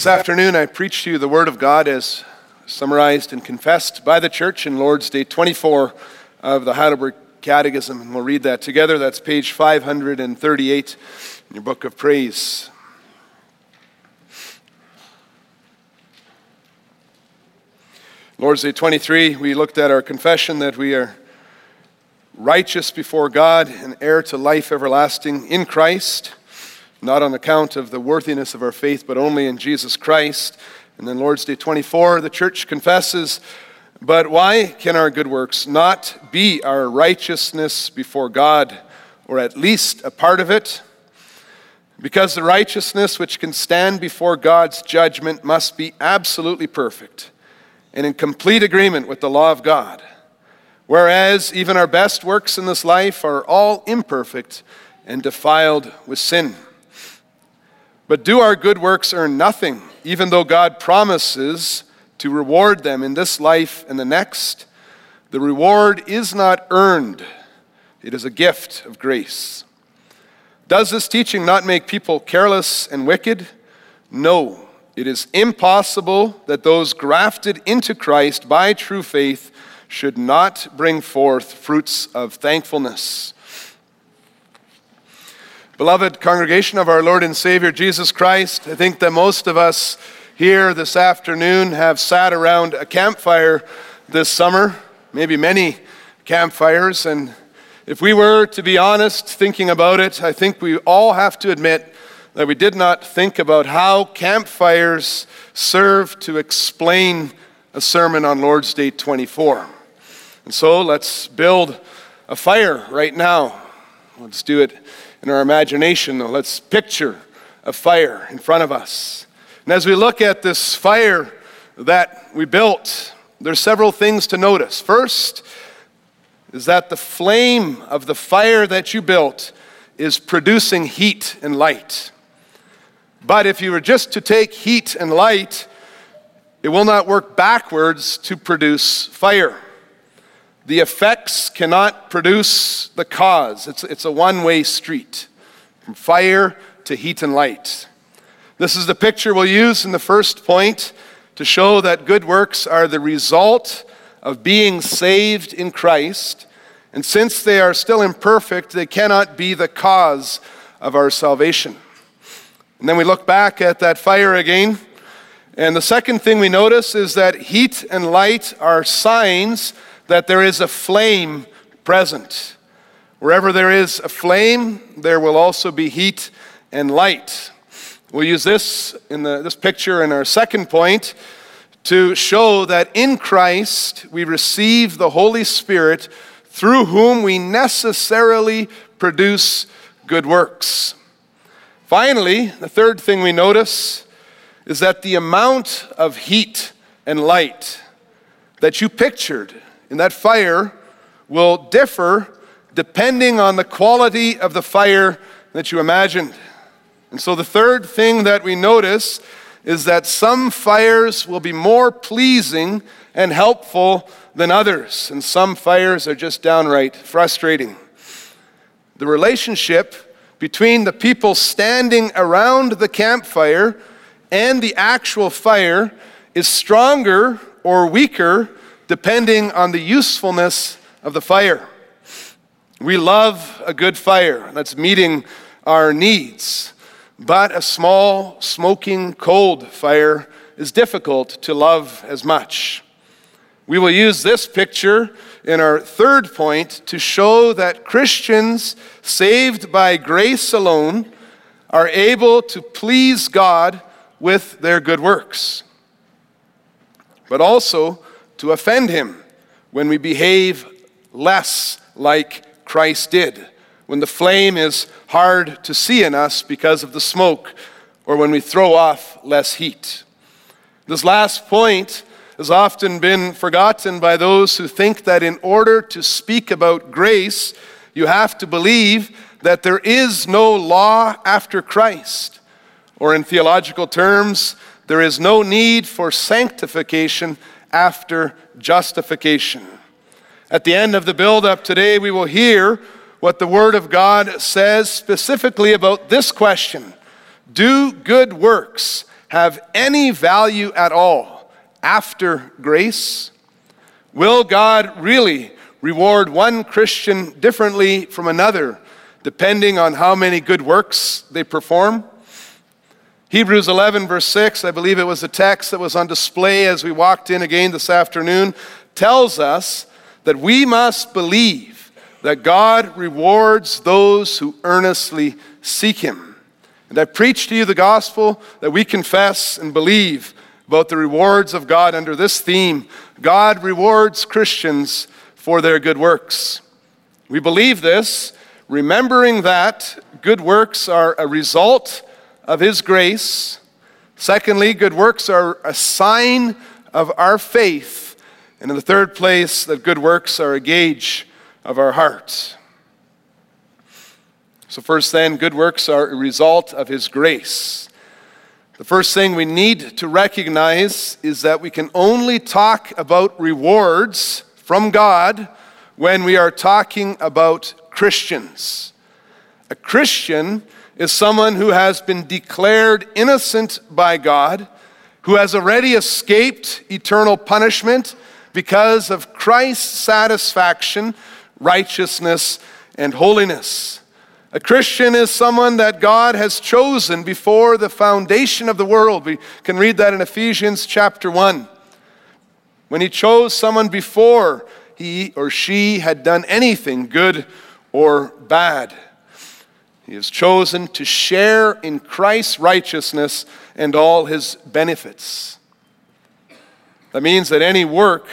This afternoon, I preached to you the Word of God as summarized and confessed by the church in Lord's Day 24 of the Heidelberg Catechism. And we'll read that together. That's page 538 in your book of praise. Lord's Day 23, we looked at our confession that we are righteous before God and heir to life everlasting in Christ not on account of the worthiness of our faith, but only in Jesus Christ. And then Lord's Day 24, the church confesses, But why can our good works not be our righteousness before God, or at least a part of it? Because the righteousness which can stand before God's judgment must be absolutely perfect and in complete agreement with the law of God. Whereas even our best works in this life are all imperfect and defiled with sin. But do our good works earn nothing, even though God promises to reward them in this life and the next? The reward is not earned, it is a gift of grace. Does this teaching not make people careless and wicked? No. It is impossible that those grafted into Christ by true faith should not bring forth fruits of thankfulness. Beloved congregation of our Lord and Savior Jesus Christ, I think that most of us here this afternoon have sat around a campfire this summer, maybe many campfires. And if we were to be honest thinking about it, I think we all have to admit that we did not think about how campfires serve to explain a sermon on Lord's Day 24. And so let's build a fire right now. Let's do it in our imagination, though, let's picture a fire in front of us. And as we look at this fire that we built, there's several things to notice. First is that the flame of the fire that you built is producing heat and light. But if you were just to take heat and light, it will not work backwards to produce fire. The effects cannot produce the cause. It's, it's a one way street from fire to heat and light. This is the picture we'll use in the first point to show that good works are the result of being saved in Christ. And since they are still imperfect, they cannot be the cause of our salvation. And then we look back at that fire again. And the second thing we notice is that heat and light are signs that there is a flame present. Wherever there is a flame, there will also be heat and light. We'll use this in the, this picture in our second point to show that in Christ we receive the Holy Spirit through whom we necessarily produce good works. Finally, the third thing we notice is that the amount of heat and light that you pictured in that fire will differ depending on the quality of the fire that you imagined. And so the third thing that we notice is that some fires will be more pleasing and helpful than others, and some fires are just downright frustrating. The relationship between the people standing around the campfire and the actual fire is stronger or weaker depending on the usefulness of the fire. We love a good fire that's meeting our needs, but a small, smoking, cold fire is difficult to love as much. We will use this picture in our third point to show that Christians saved by grace alone are able to please God with their good works. But also, to offend him when we behave less like Christ did, when the flame is hard to see in us because of the smoke, or when we throw off less heat. This last point has often been forgotten by those who think that in order to speak about grace, you have to believe that there is no law after Christ. Or in theological terms, there is no need for sanctification after justification. At the end of the build up today, we will hear what the Word of God says specifically about this question Do good works have any value at all after grace? Will God really reward one Christian differently from another, depending on how many good works they perform? Hebrews 11, verse 6, I believe it was the text that was on display as we walked in again this afternoon, tells us that we must believe that God rewards those who earnestly seek Him. And I preach to you the gospel that we confess and believe about the rewards of God under this theme God rewards Christians for their good works. We believe this, remembering that good works are a result of His grace. Secondly, good works are a sign of our faith. And in the third place, that good works are a gauge of our hearts. So, first, then, good works are a result of His grace. The first thing we need to recognize is that we can only talk about rewards from God when we are talking about Christians. A Christian is someone who has been declared innocent by God, who has already escaped eternal punishment because of Christ's satisfaction, righteousness, and holiness. A Christian is someone that God has chosen before the foundation of the world. We can read that in Ephesians chapter 1. When He chose someone before he or she had done anything good or bad. He has chosen to share in Christ's righteousness and all his benefits. That means that any work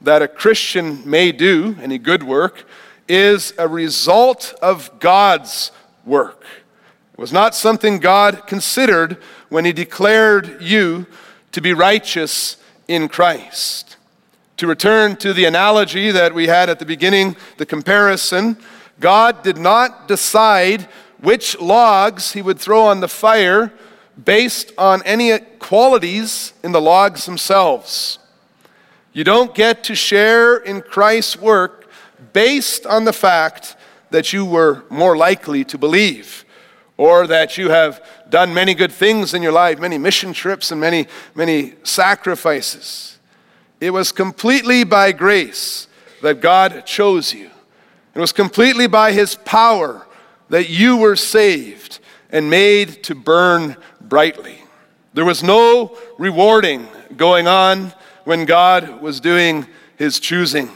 that a Christian may do, any good work, is a result of God's work. It was not something God considered when He declared you to be righteous in Christ. To return to the analogy that we had at the beginning, the comparison, God did not decide which logs He would throw on the fire based on any qualities in the logs themselves. You don't get to share in Christ's work based on the fact that you were more likely to believe or that you have done many good things in your life, many mission trips and many, many sacrifices. It was completely by grace that God chose you. It was completely by His power that you were saved and made to burn brightly. There was no rewarding going on when God was doing His choosing.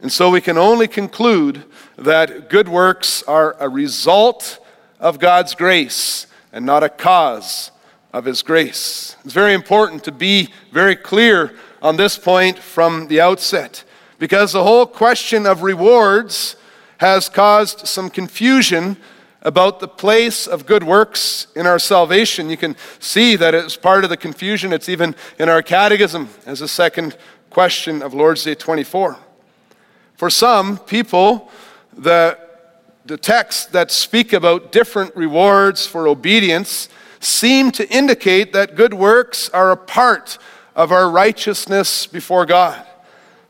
And so we can only conclude that good works are a result of God's grace and not a cause of His grace. It's very important to be very clear on this point from the outset because the whole question of rewards has caused some confusion about the place of good works in our salvation. You can see that it's part of the confusion. It's even in our catechism as a second question of Lord's Day 24. For some people, the, the texts that speak about different rewards for obedience seem to indicate that good works are a part of our righteousness before God.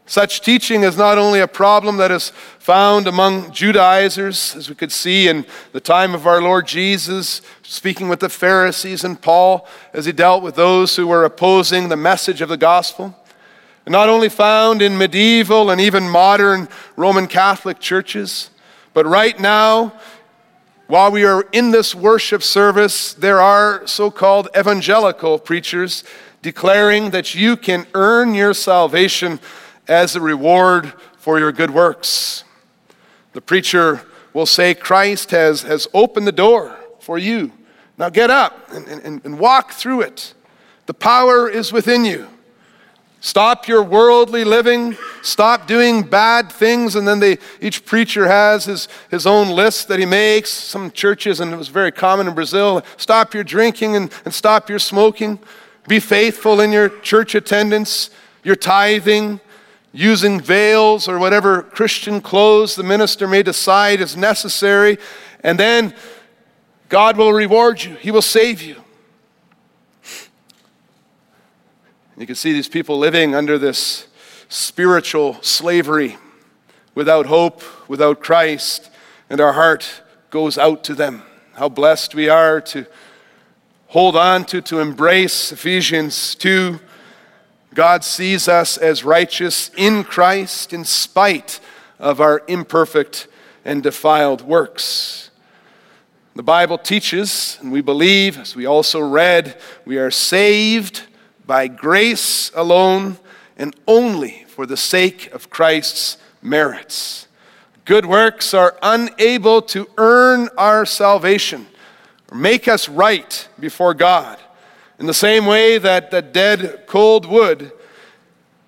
Such teaching is not only a problem that is found among Judaizers, as we could see in the time of our Lord Jesus, speaking with the Pharisees and Paul as he dealt with those who were opposing the message of the gospel. Not only found in medieval and even modern Roman Catholic churches, but right now, while we are in this worship service, there are so called evangelical preachers declaring that you can earn your salvation as a reward for your good works. The preacher will say, Christ has, has opened the door for you. Now get up and, and, and walk through it. The power is within you. Stop your worldly living. Stop doing bad things. And then they, each preacher has his, his own list that he makes. Some churches, and it was very common in Brazil, stop your drinking and, and stop your smoking. Be faithful in your church attendance, your tithing, using veils or whatever Christian clothes the minister may decide is necessary. And then God will reward you, He will save you. You can see these people living under this spiritual slavery without hope, without Christ, and our heart goes out to them. How blessed we are to hold on to, to embrace. Ephesians 2 God sees us as righteous in Christ in spite of our imperfect and defiled works. The Bible teaches, and we believe, as we also read, we are saved by grace alone and only for the sake of Christ's merits. Good works are unable to earn our salvation or make us right before God. In the same way that the dead, cold wood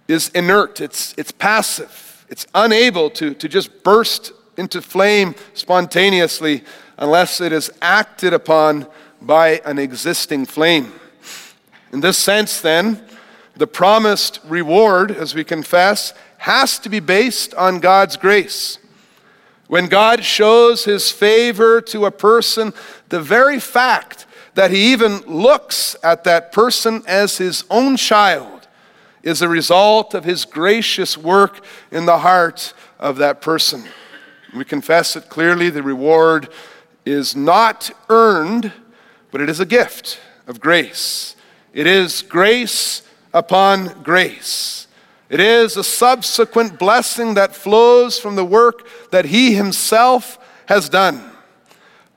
is inert, it's, it's passive, it's unable to, to just burst into flame spontaneously unless it is acted upon by an existing flame. In this sense, then, the promised reward, as we confess, has to be based on God's grace. When God shows his favor to a person, the very fact that he even looks at that person as his own child is a result of his gracious work in the heart of that person. We confess it clearly the reward is not earned, but it is a gift of grace. It is grace upon grace. It is a subsequent blessing that flows from the work that He Himself has done.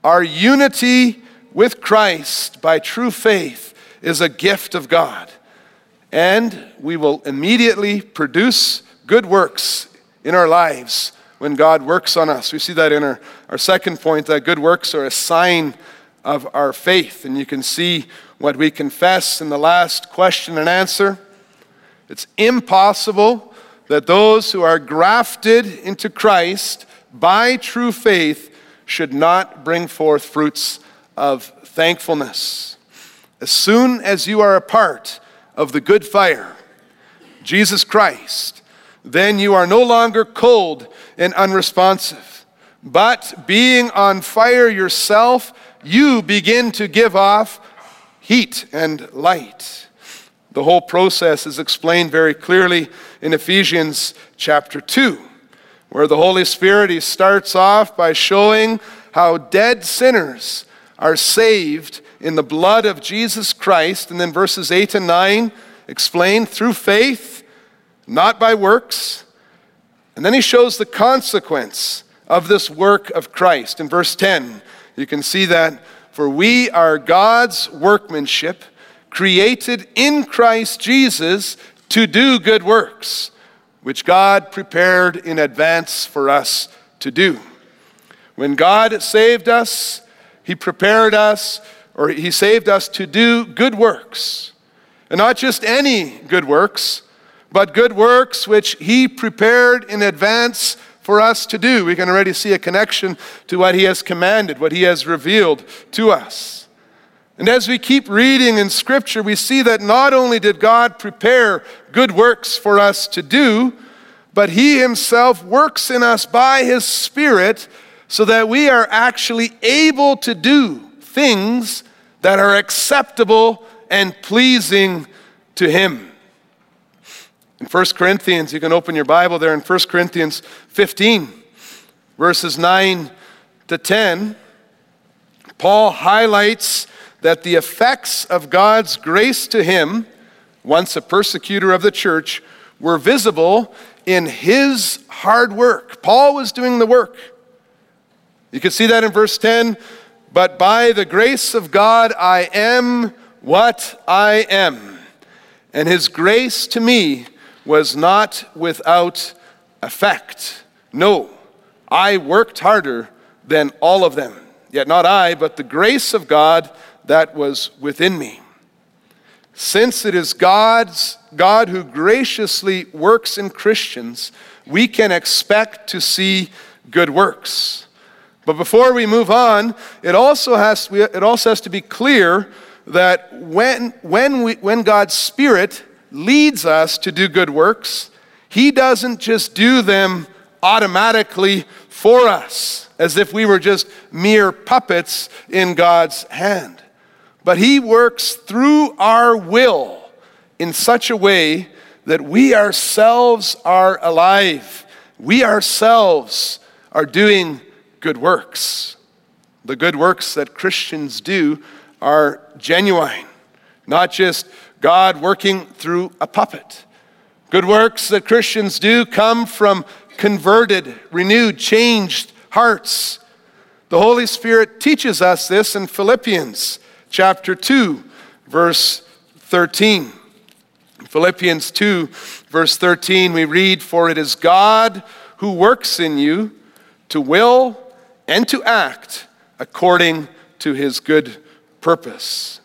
Our unity with Christ by true faith is a gift of God. And we will immediately produce good works in our lives when God works on us. We see that in our, our second point that good works are a sign of our faith. And you can see what we confess in the last question and answer. It's impossible that those who are grafted into Christ by true faith should not bring forth fruits of thankfulness. As soon as you are a part of the good fire, Jesus Christ, then you are no longer cold and unresponsive. But being on fire yourself, you begin to give off heat and light. The whole process is explained very clearly in Ephesians chapter 2, where the Holy Spirit he starts off by showing how dead sinners are saved in the blood of Jesus Christ. And then verses 8 and 9 explain through faith, not by works. And then he shows the consequence of this work of Christ. In verse 10, you can see that, for we are God's workmanship created in Christ Jesus to do good works, which God prepared in advance for us to do. When God saved us, He prepared us, or He saved us to do good works. And not just any good works, but good works which He prepared in advance for us to do. We can already see a connection to what He has commanded, what He has revealed to us. And as we keep reading in Scripture, we see that not only did God prepare good works for us to do, but He Himself works in us by His Spirit so that we are actually able to do things that are acceptable and pleasing to Him. In 1 Corinthians, you can open your Bible there in 1 Corinthians 15, verses 9 to 10, Paul highlights that the effects of God's grace to him, once a persecutor of the church, were visible in his hard work. Paul was doing the work. You can see that in verse 10. But by the grace of God, I am what I am. And his grace to me was not without effect. No, I worked harder than all of them. Yet not I, but the grace of God that was within me. Since it is God's God who graciously works in Christians, we can expect to see good works. But before we move on, it also has, it also has to be clear that when, when, we, when God's Spirit leads us to do good works, He doesn't just do them automatically for us, as if we were just mere puppets in God's hand but He works through our will in such a way that we ourselves are alive. We ourselves are doing good works. The good works that Christians do are genuine, not just God working through a puppet. Good works that Christians do come from converted, renewed, changed hearts. The Holy Spirit teaches us this in Philippians chapter 2, verse 13. Philippians 2, verse 13, we read, For it is God who works in you to will and to act according to his good purpose.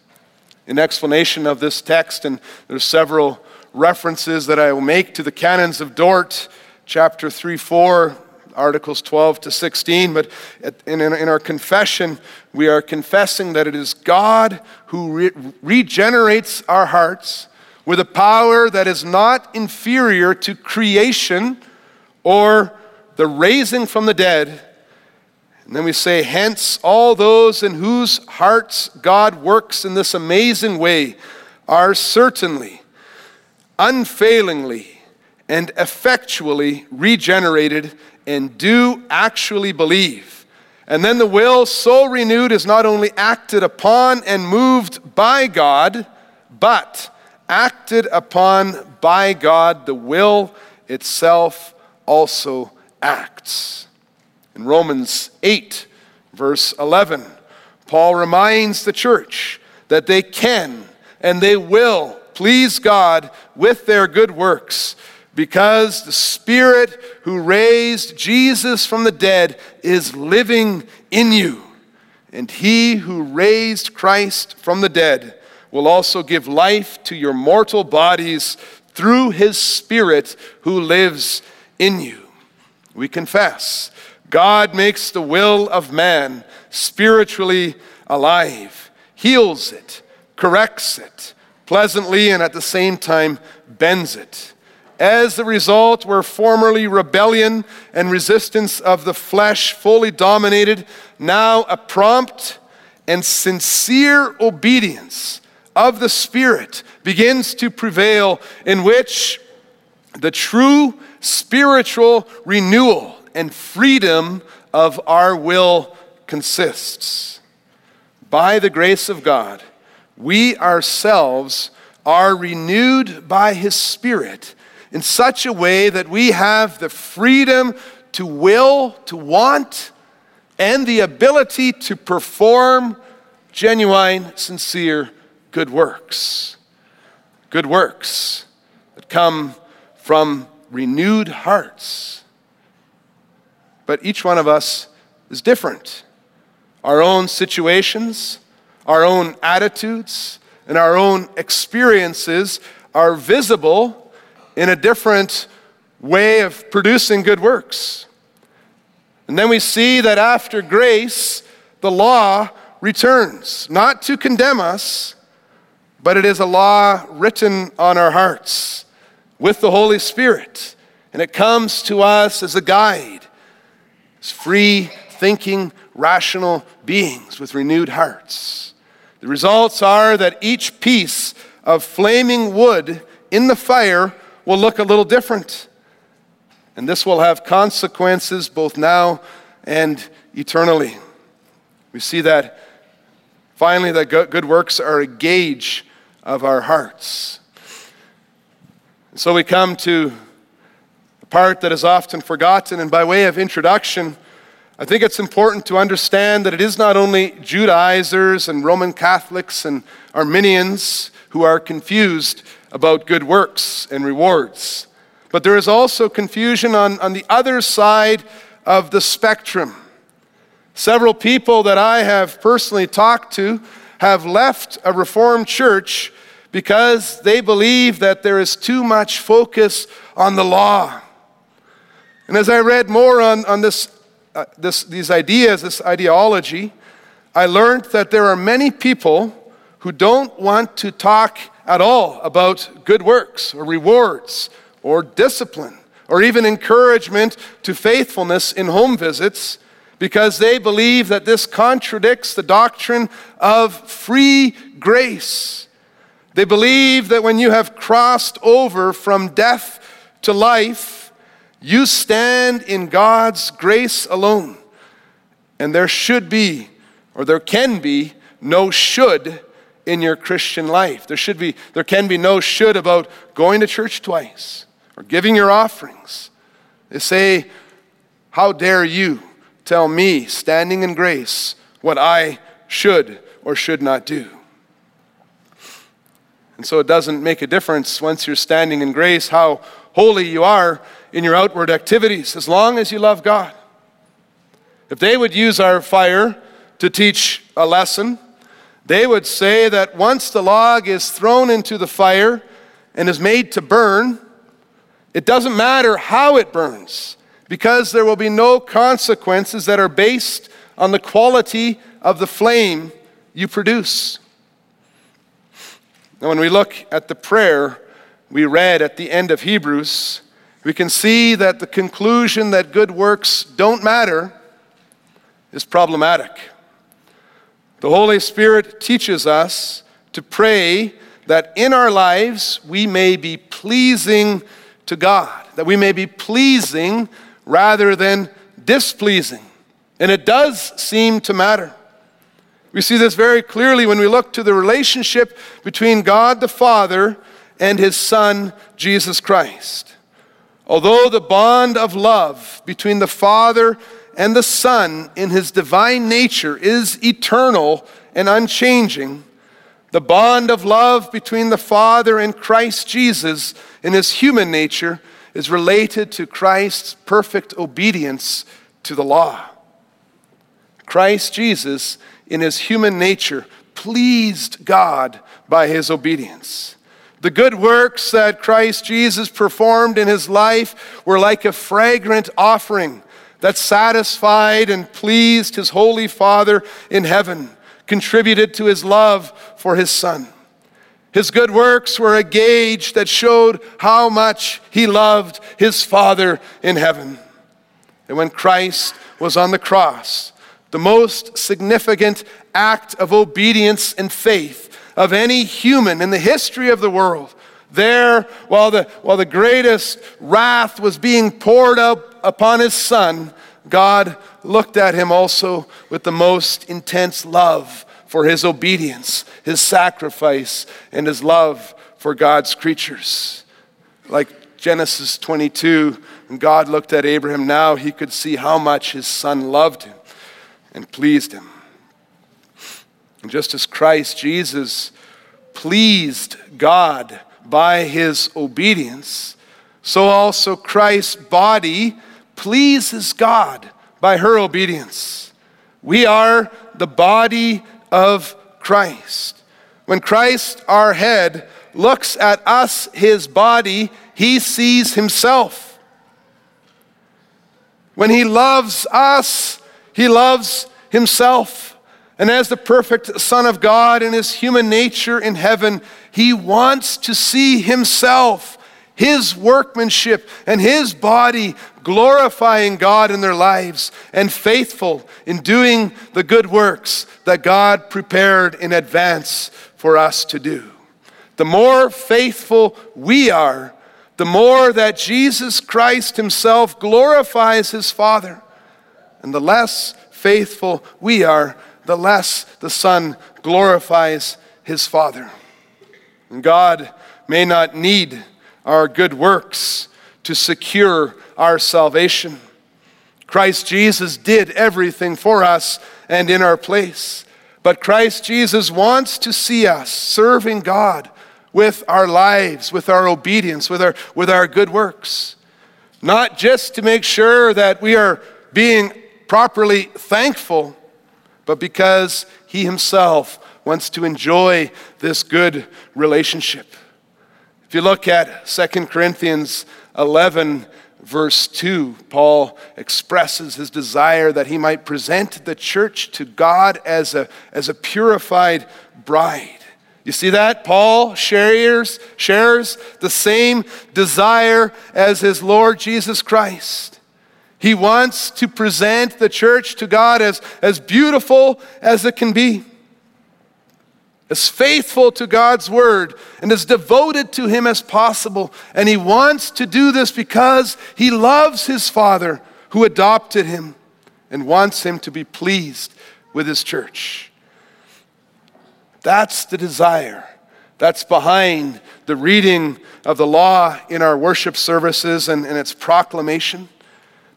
In explanation of this text, and there's several references that I will make to the canons of Dort, chapter 3, 4, Articles 12 to 16. But in, our confession, we are confessing that it is God who re- regenerates our hearts with a power that is not inferior to creation or the raising from the dead. And then we say, hence, all those in whose hearts God works in this amazing way are certainly, unfailingly, and effectually regenerated and do actually believe. And then the will so renewed is not only acted upon and moved by God, but acted upon by God, the will itself also acts. In Romans 8, verse 11, Paul reminds the church that they can and they will please God with their good works because the Spirit who raised Jesus from the dead is living in you. And he who raised Christ from the dead will also give life to your mortal bodies through his Spirit who lives in you. We confess God makes the will of man spiritually alive, heals it, corrects it pleasantly, and at the same time bends it. As the result, where formerly rebellion and resistance of the flesh fully dominated, now a prompt and sincere obedience of the Spirit begins to prevail, in which the true spiritual renewal and freedom of our will consists. By the grace of God, we ourselves are renewed by His Spirit in such a way that we have the freedom to will, to want, and the ability to perform genuine, sincere good works. Good works that come from renewed hearts. But each one of us is different. Our own situations, our own attitudes, and our own experiences are visible in a different way of producing good works. And then we see that after grace, the law returns, not to condemn us, but it is a law written on our hearts with the Holy Spirit. And it comes to us as a guide, as free thinking, rational beings with renewed hearts. The results are that each piece of flaming wood in the fire will look a little different. And this will have consequences both now and eternally. We see that finally that good works are a gauge of our hearts. So we come to part that is often forgotten, and by way of introduction, I think it's important to understand that it is not only Judaizers and Roman Catholics and Arminians who are confused about good works and rewards, but there is also confusion on, on the other side of the spectrum. Several people that I have personally talked to have left a Reformed church because they believe that there is too much focus on the law. And as I read more on, on this, uh, this, these ideas, this ideology, I learned that there are many people who don't want to talk at all about good works or rewards or discipline or even encouragement to faithfulness in home visits because they believe that this contradicts the doctrine of free grace. They believe that when you have crossed over from death to life, you stand in God's grace alone. And there should be, or there can be, no should in your Christian life. There should be there can be no should about going to church twice or giving your offerings. They say, "How dare you tell me, standing in grace, what I should or should not do?" And so it doesn't make a difference once you're standing in grace how holy you are in your outward activities as long as you love God. If they would use our fire to teach a lesson, they would say that once the log is thrown into the fire and is made to burn, it doesn't matter how it burns because there will be no consequences that are based on the quality of the flame you produce. Now, when we look at the prayer we read at the end of Hebrews, we can see that the conclusion that good works don't matter is problematic. The Holy Spirit teaches us to pray that in our lives we may be pleasing to God, that we may be pleasing rather than displeasing. And it does seem to matter. We see this very clearly when we look to the relationship between God the Father and his Son, Jesus Christ. Although the bond of love between the Father and the Son in his divine nature is eternal and unchanging, the bond of love between the Father and Christ Jesus in his human nature is related to Christ's perfect obedience to the law. Christ Jesus in his human nature, pleased God by his obedience. The good works that Christ Jesus performed in his life were like a fragrant offering that satisfied and pleased his holy Father in heaven, contributed to his love for his Son. His good works were a gauge that showed how much he loved his Father in heaven. And when Christ was on the cross, the most significant act of obedience and faith of any human in the history of the world. There, while the, while the greatest wrath was being poured out upon his son, God looked at him also with the most intense love for his obedience, his sacrifice, and his love for God's creatures. Like Genesis 22, when God looked at Abraham, now he could see how much his son loved him and pleased him. And just as Christ Jesus pleased God by his obedience, so also Christ's body pleases God by her obedience. We are the body of Christ. When Christ, our head, looks at us, his body, he sees himself. When he loves us, he loves himself. And as the perfect Son of God in his human nature in heaven, he wants to see himself, his workmanship, and his body glorifying God in their lives and faithful in doing the good works that God prepared in advance for us to do. The more faithful we are, the more that Jesus Christ himself glorifies his Father, and the less faithful we are, the less the Son glorifies his Father. And God may not need our good works to secure our salvation. Christ Jesus did everything for us and in our place. But Christ Jesus wants to see us serving God with our lives, with our obedience, with our, with our good works. Not just to make sure that we are being properly thankful, but because he himself wants to enjoy this good relationship. If you look at 2 Corinthians 11, verse 2, Paul expresses his desire that he might present the church to God as a, as a purified bride. You see that? Paul shares, shares the same desire as his Lord Jesus Christ. He wants to present the church to God as, as beautiful as it can be, as faithful to God's word, and as devoted to Him as possible. And He wants to do this because He loves His Father who adopted Him and wants Him to be pleased with His church. That's the desire. That's behind the reading of the law in our worship services and, and its proclamation.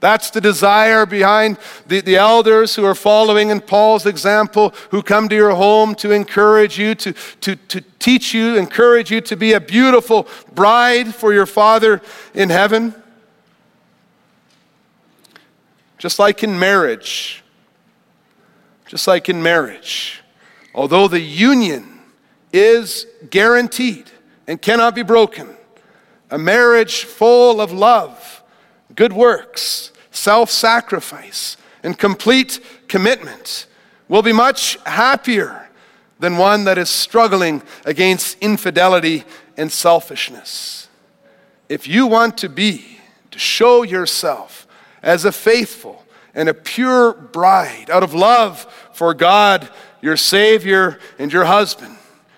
That's the desire behind the, the elders who are following in Paul's example, who come to your home to encourage you, to, to, to teach you, encourage you to be a beautiful bride for your Father in heaven. Just like in marriage, just like in marriage, although the union is guaranteed and cannot be broken, a marriage full of love, good works, self sacrifice, and complete commitment will be much happier than one that is struggling against infidelity and selfishness. If you want to be, to show yourself as a faithful and a pure bride out of love for God, your Savior, and your husband,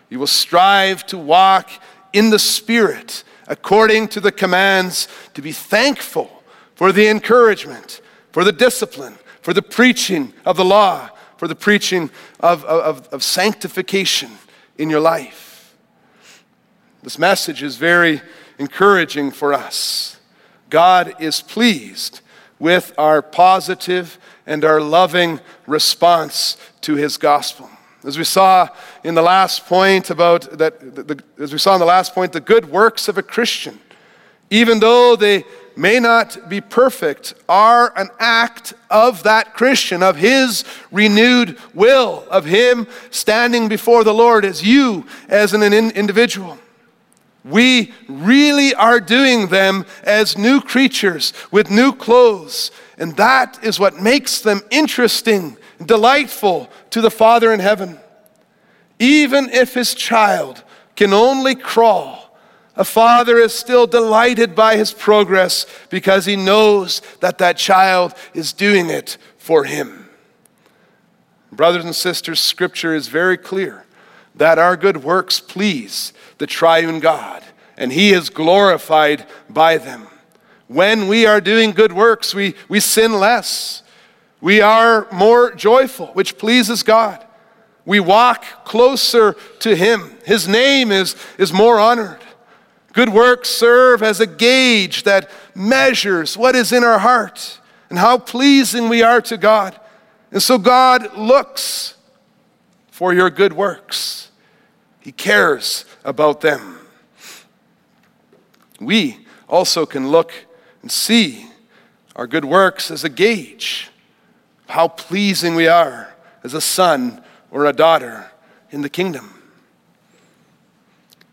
you will strive to walk in the Spirit according to the commands to be thankful for the encouragement, for the discipline, for the preaching of the law, for the preaching of, of, of sanctification in your life. This message is very encouraging for us. God is pleased with our positive and our loving response to his gospel. As we saw in the last point about that, the, the, as we saw in the last point, the good works of a Christian, even though they may not be perfect are an act of that Christian, of his renewed will, of him standing before the Lord as you, as an individual. We really are doing them as new creatures with new clothes, and that is what makes them interesting, delightful to the Father in heaven. Even if his child can only crawl, a father is still delighted by his progress because he knows that that child is doing it for him. Brothers and sisters, scripture is very clear that our good works please the triune God, and he is glorified by them. When we are doing good works, we, we sin less. We are more joyful, which pleases God. We walk closer to him. His name is, is more honored. Good works serve as a gauge that measures what is in our heart and how pleasing we are to God. And so God looks for your good works, He cares about them. We also can look and see our good works as a gauge of how pleasing we are as a son or a daughter in the kingdom.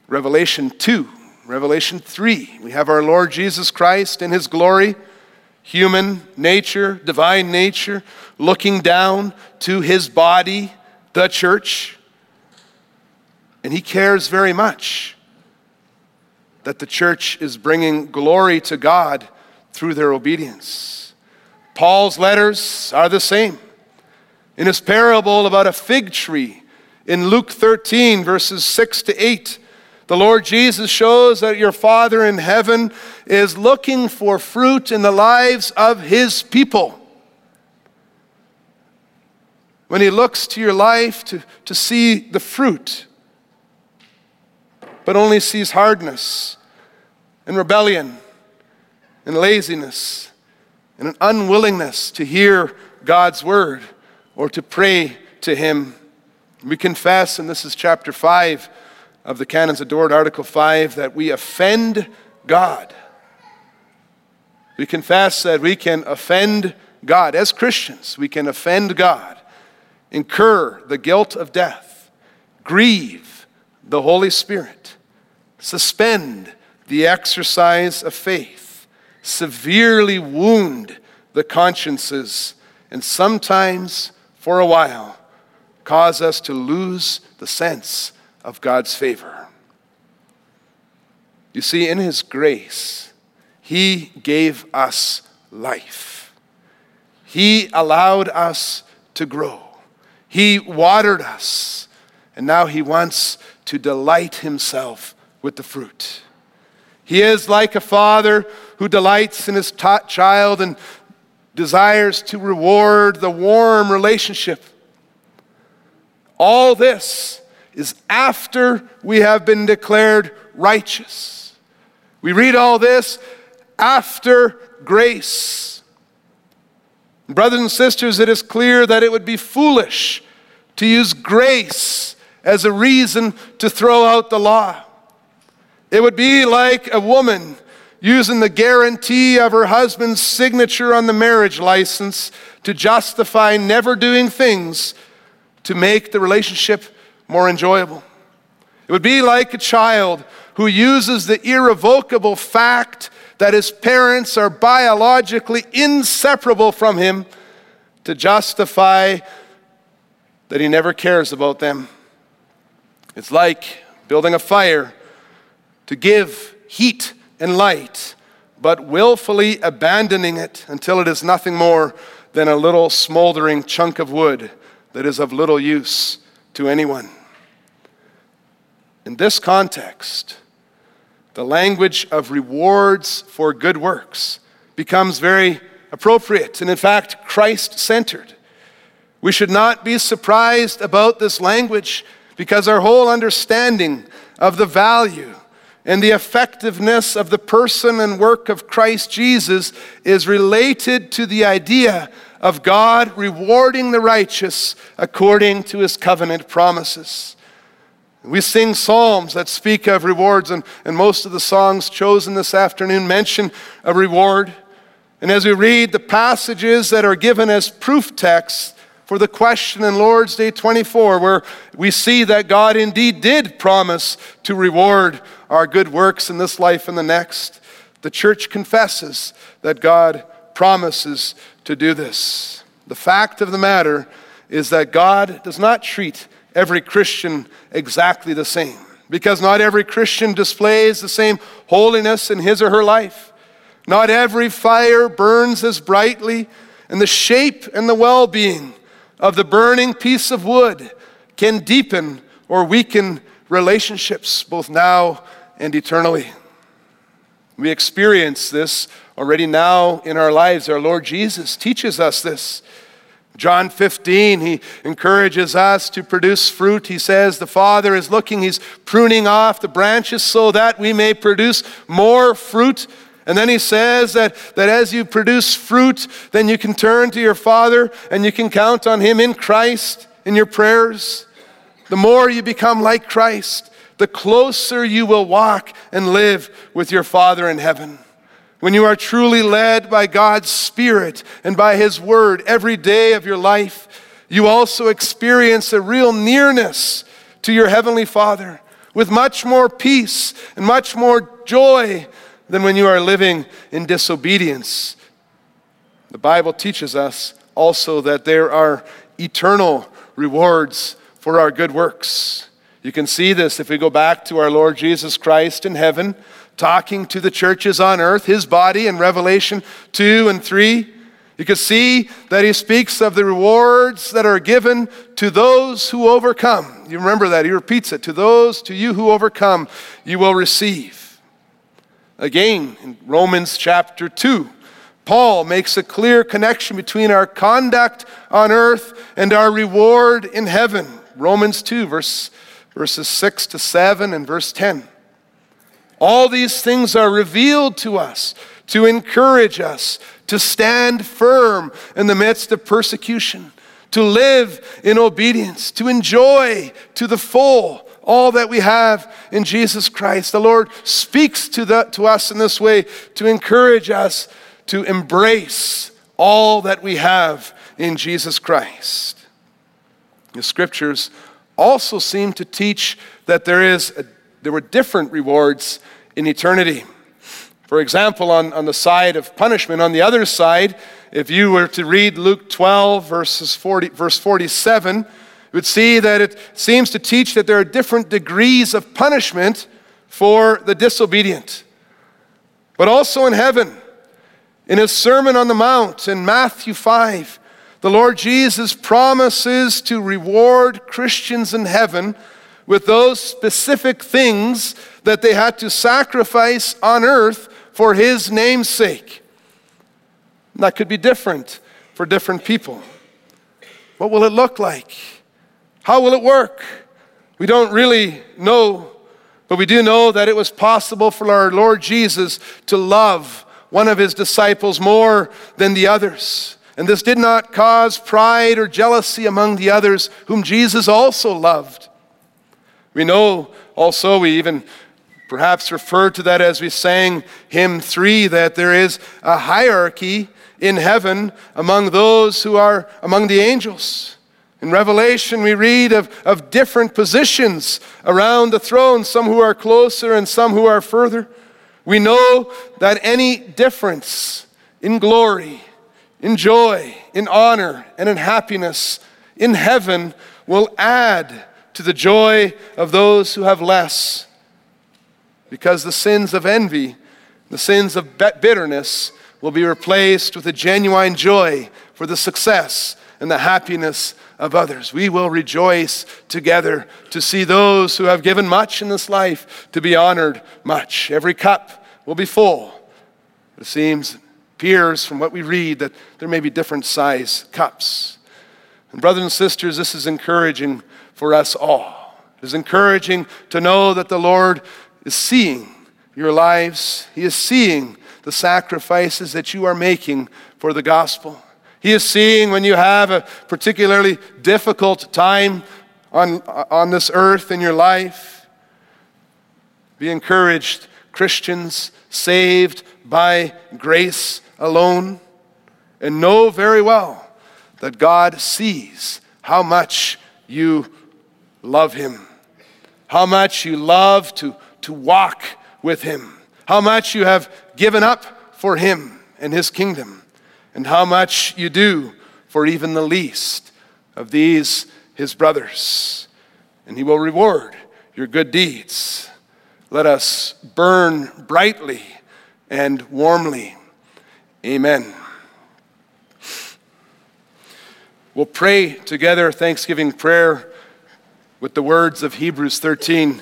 Revelation 2 Revelation 3, we have our Lord Jesus Christ in his glory, human nature, divine nature, looking down to his body, the church. And he cares very much that the church is bringing glory to God through their obedience. Paul's letters are the same. In his parable about a fig tree in Luke 13, verses 6 to 8, the Lord Jesus shows that your Father in heaven is looking for fruit in the lives of his people. When he looks to your life to, to see the fruit, but only sees hardness and rebellion and laziness and an unwillingness to hear God's word or to pray to him. We confess, and this is chapter 5 of the Canons of Dort, Article 5, that we offend God. We confess that we can offend God. As Christians, we can offend God, incur the guilt of death, grieve the Holy Spirit, suspend the exercise of faith, severely wound the consciences, and sometimes, for a while, cause us to lose the sense of God's favor. You see, in His grace, He gave us life. He allowed us to grow. He watered us. And now He wants to delight Himself with the fruit. He is like a father who delights in his t- child and desires to reward the warm relationship. All this is after we have been declared righteous. We read all this after grace. Brothers and sisters, it is clear that it would be foolish to use grace as a reason to throw out the law. It would be like a woman using the guarantee of her husband's signature on the marriage license to justify never doing things to make the relationship more enjoyable. It would be like a child who uses the irrevocable fact that his parents are biologically inseparable from him to justify that he never cares about them. It's like building a fire to give heat and light, but willfully abandoning it until it is nothing more than a little smoldering chunk of wood that is of little use to anyone. In this context, the language of rewards for good works becomes very appropriate and, in fact, Christ centered. We should not be surprised about this language because our whole understanding of the value and the effectiveness of the person and work of Christ Jesus is related to the idea of God rewarding the righteous according to his covenant promises. We sing psalms that speak of rewards, and, and most of the songs chosen this afternoon mention a reward. And as we read the passages that are given as proof texts, for the question in Lord's Day 24, where we see that God indeed did promise to reward our good works in this life and the next. The church confesses that God promises to do this. The fact of the matter is that God does not treat every Christian exactly the same, because not every Christian displays the same holiness in his or her life. Not every fire burns as brightly, and the shape and the well being of the burning piece of wood can deepen or weaken relationships both now and eternally. We experience this already now in our lives. Our Lord Jesus teaches us this. John 15, he encourages us to produce fruit. He says the Father is looking, he's pruning off the branches so that we may produce more fruit and then he says that, that as you produce fruit, then you can turn to your Father and you can count on Him in Christ in your prayers. The more you become like Christ, the closer you will walk and live with your Father in heaven. When you are truly led by God's Spirit and by His Word every day of your life, you also experience a real nearness to your Heavenly Father with much more peace and much more joy than when you are living in disobedience. The Bible teaches us also that there are eternal rewards for our good works. You can see this if we go back to our Lord Jesus Christ in heaven, talking to the churches on earth, his body in Revelation 2 and 3. You can see that he speaks of the rewards that are given to those who overcome. You remember that. He repeats it. To those, to you who overcome, you will receive. Again, in Romans chapter 2, Paul makes a clear connection between our conduct on earth and our reward in heaven. Romans 2, verse, verses 6 to 7 and verse 10. All these things are revealed to us to encourage us to stand firm in the midst of persecution, to live in obedience, to enjoy to the full all that we have in Jesus Christ. The Lord speaks to, the, to us in this way to encourage us to embrace all that we have in Jesus Christ. The scriptures also seem to teach that there, is a, there were different rewards in eternity. For example, on, on the side of punishment, on the other side, if you were to read Luke 12, verses 40, verse 47, you would see that it seems to teach that there are different degrees of punishment for the disobedient. But also in heaven, in his Sermon on the Mount in Matthew 5, the Lord Jesus promises to reward Christians in heaven with those specific things that they had to sacrifice on earth for his name's sake. that could be different for different people. What will it look like? How will it work? We don't really know, but we do know that it was possible for our Lord Jesus to love one of his disciples more than the others. And this did not cause pride or jealousy among the others, whom Jesus also loved. We know also, we even perhaps refer to that as we sang hymn 3, that there is a hierarchy in heaven among those who are among the angels. In Revelation, we read of, of different positions around the throne, some who are closer and some who are further. We know that any difference in glory, in joy, in honor, and in happiness in heaven will add to the joy of those who have less. Because the sins of envy, the sins of bitterness, will be replaced with a genuine joy for the success and the happiness of others. We will rejoice together to see those who have given much in this life to be honored much. Every cup will be full. It seems, appears from what we read, that there may be different size cups. And, brothers and sisters, this is encouraging for us all. It is encouraging to know that the Lord is seeing your lives, He is seeing the sacrifices that you are making for the gospel. He is seeing when you have a particularly difficult time on, on this earth in your life. Be encouraged, Christians saved by grace alone, and know very well that God sees how much you love Him, how much you love to, to walk with Him, how much you have given up for Him and His kingdom and how much you do for even the least of these his brothers. And he will reward your good deeds. Let us burn brightly and warmly. Amen. We'll pray together Thanksgiving prayer with the words of Hebrews 13.